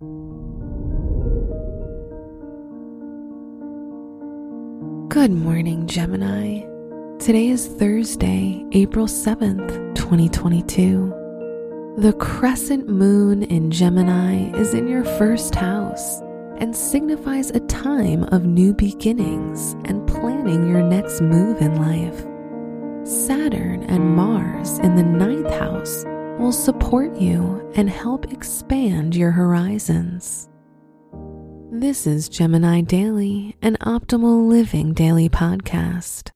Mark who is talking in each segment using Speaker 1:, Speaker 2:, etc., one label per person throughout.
Speaker 1: Good morning, Gemini. Today is Thursday, April 7th, 2022. The crescent moon in Gemini is in your first house and signifies a time of new beginnings and planning your next move in life. Saturn and Mars in the ninth house will support you and help expand your horizons. This is Gemini Daily, an optimal living daily podcast.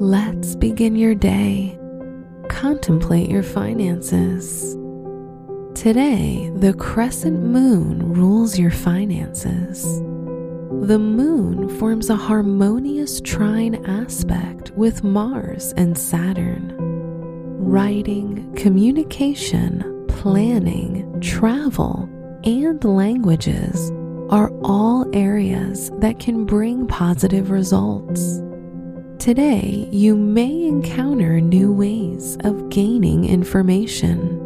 Speaker 1: Let's begin your day. Contemplate your finances. Today, the crescent moon rules your finances. The moon forms a harmonious trine aspect with Mars and Saturn. Writing, communication, planning, travel, and languages are all areas that can bring positive results. Today, you may encounter new ways of gaining information.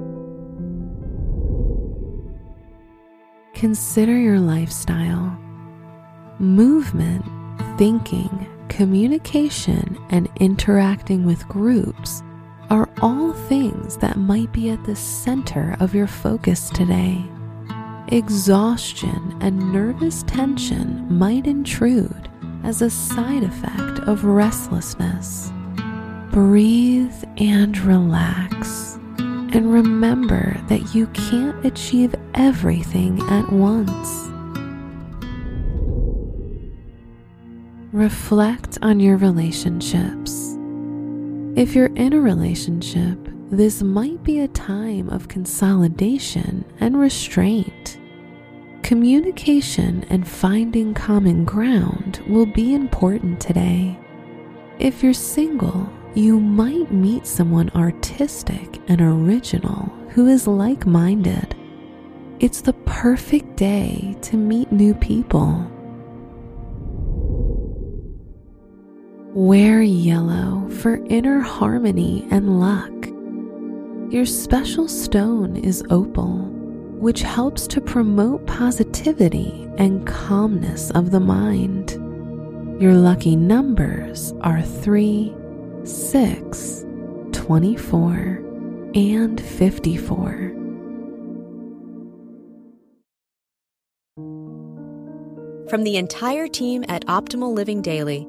Speaker 1: Consider your lifestyle. Movement, thinking, communication, and interacting with groups are all things that might be at the center of your focus today. Exhaustion and nervous tension might intrude as a side effect of restlessness. Breathe and relax, and remember that you can't achieve everything at once. Reflect on your relationships if you're in a relationship, this might be a time of consolidation and restraint. Communication and finding common ground will be important today. If you're single, you might meet someone artistic and original who is like minded. It's the perfect day to meet new people Wear yellow for inner harmony and luck. Your special stone is opal, which helps to promote positivity and calmness of the mind. Your lucky numbers are 3, 6, 24, and 54.
Speaker 2: From the entire team at Optimal Living Daily,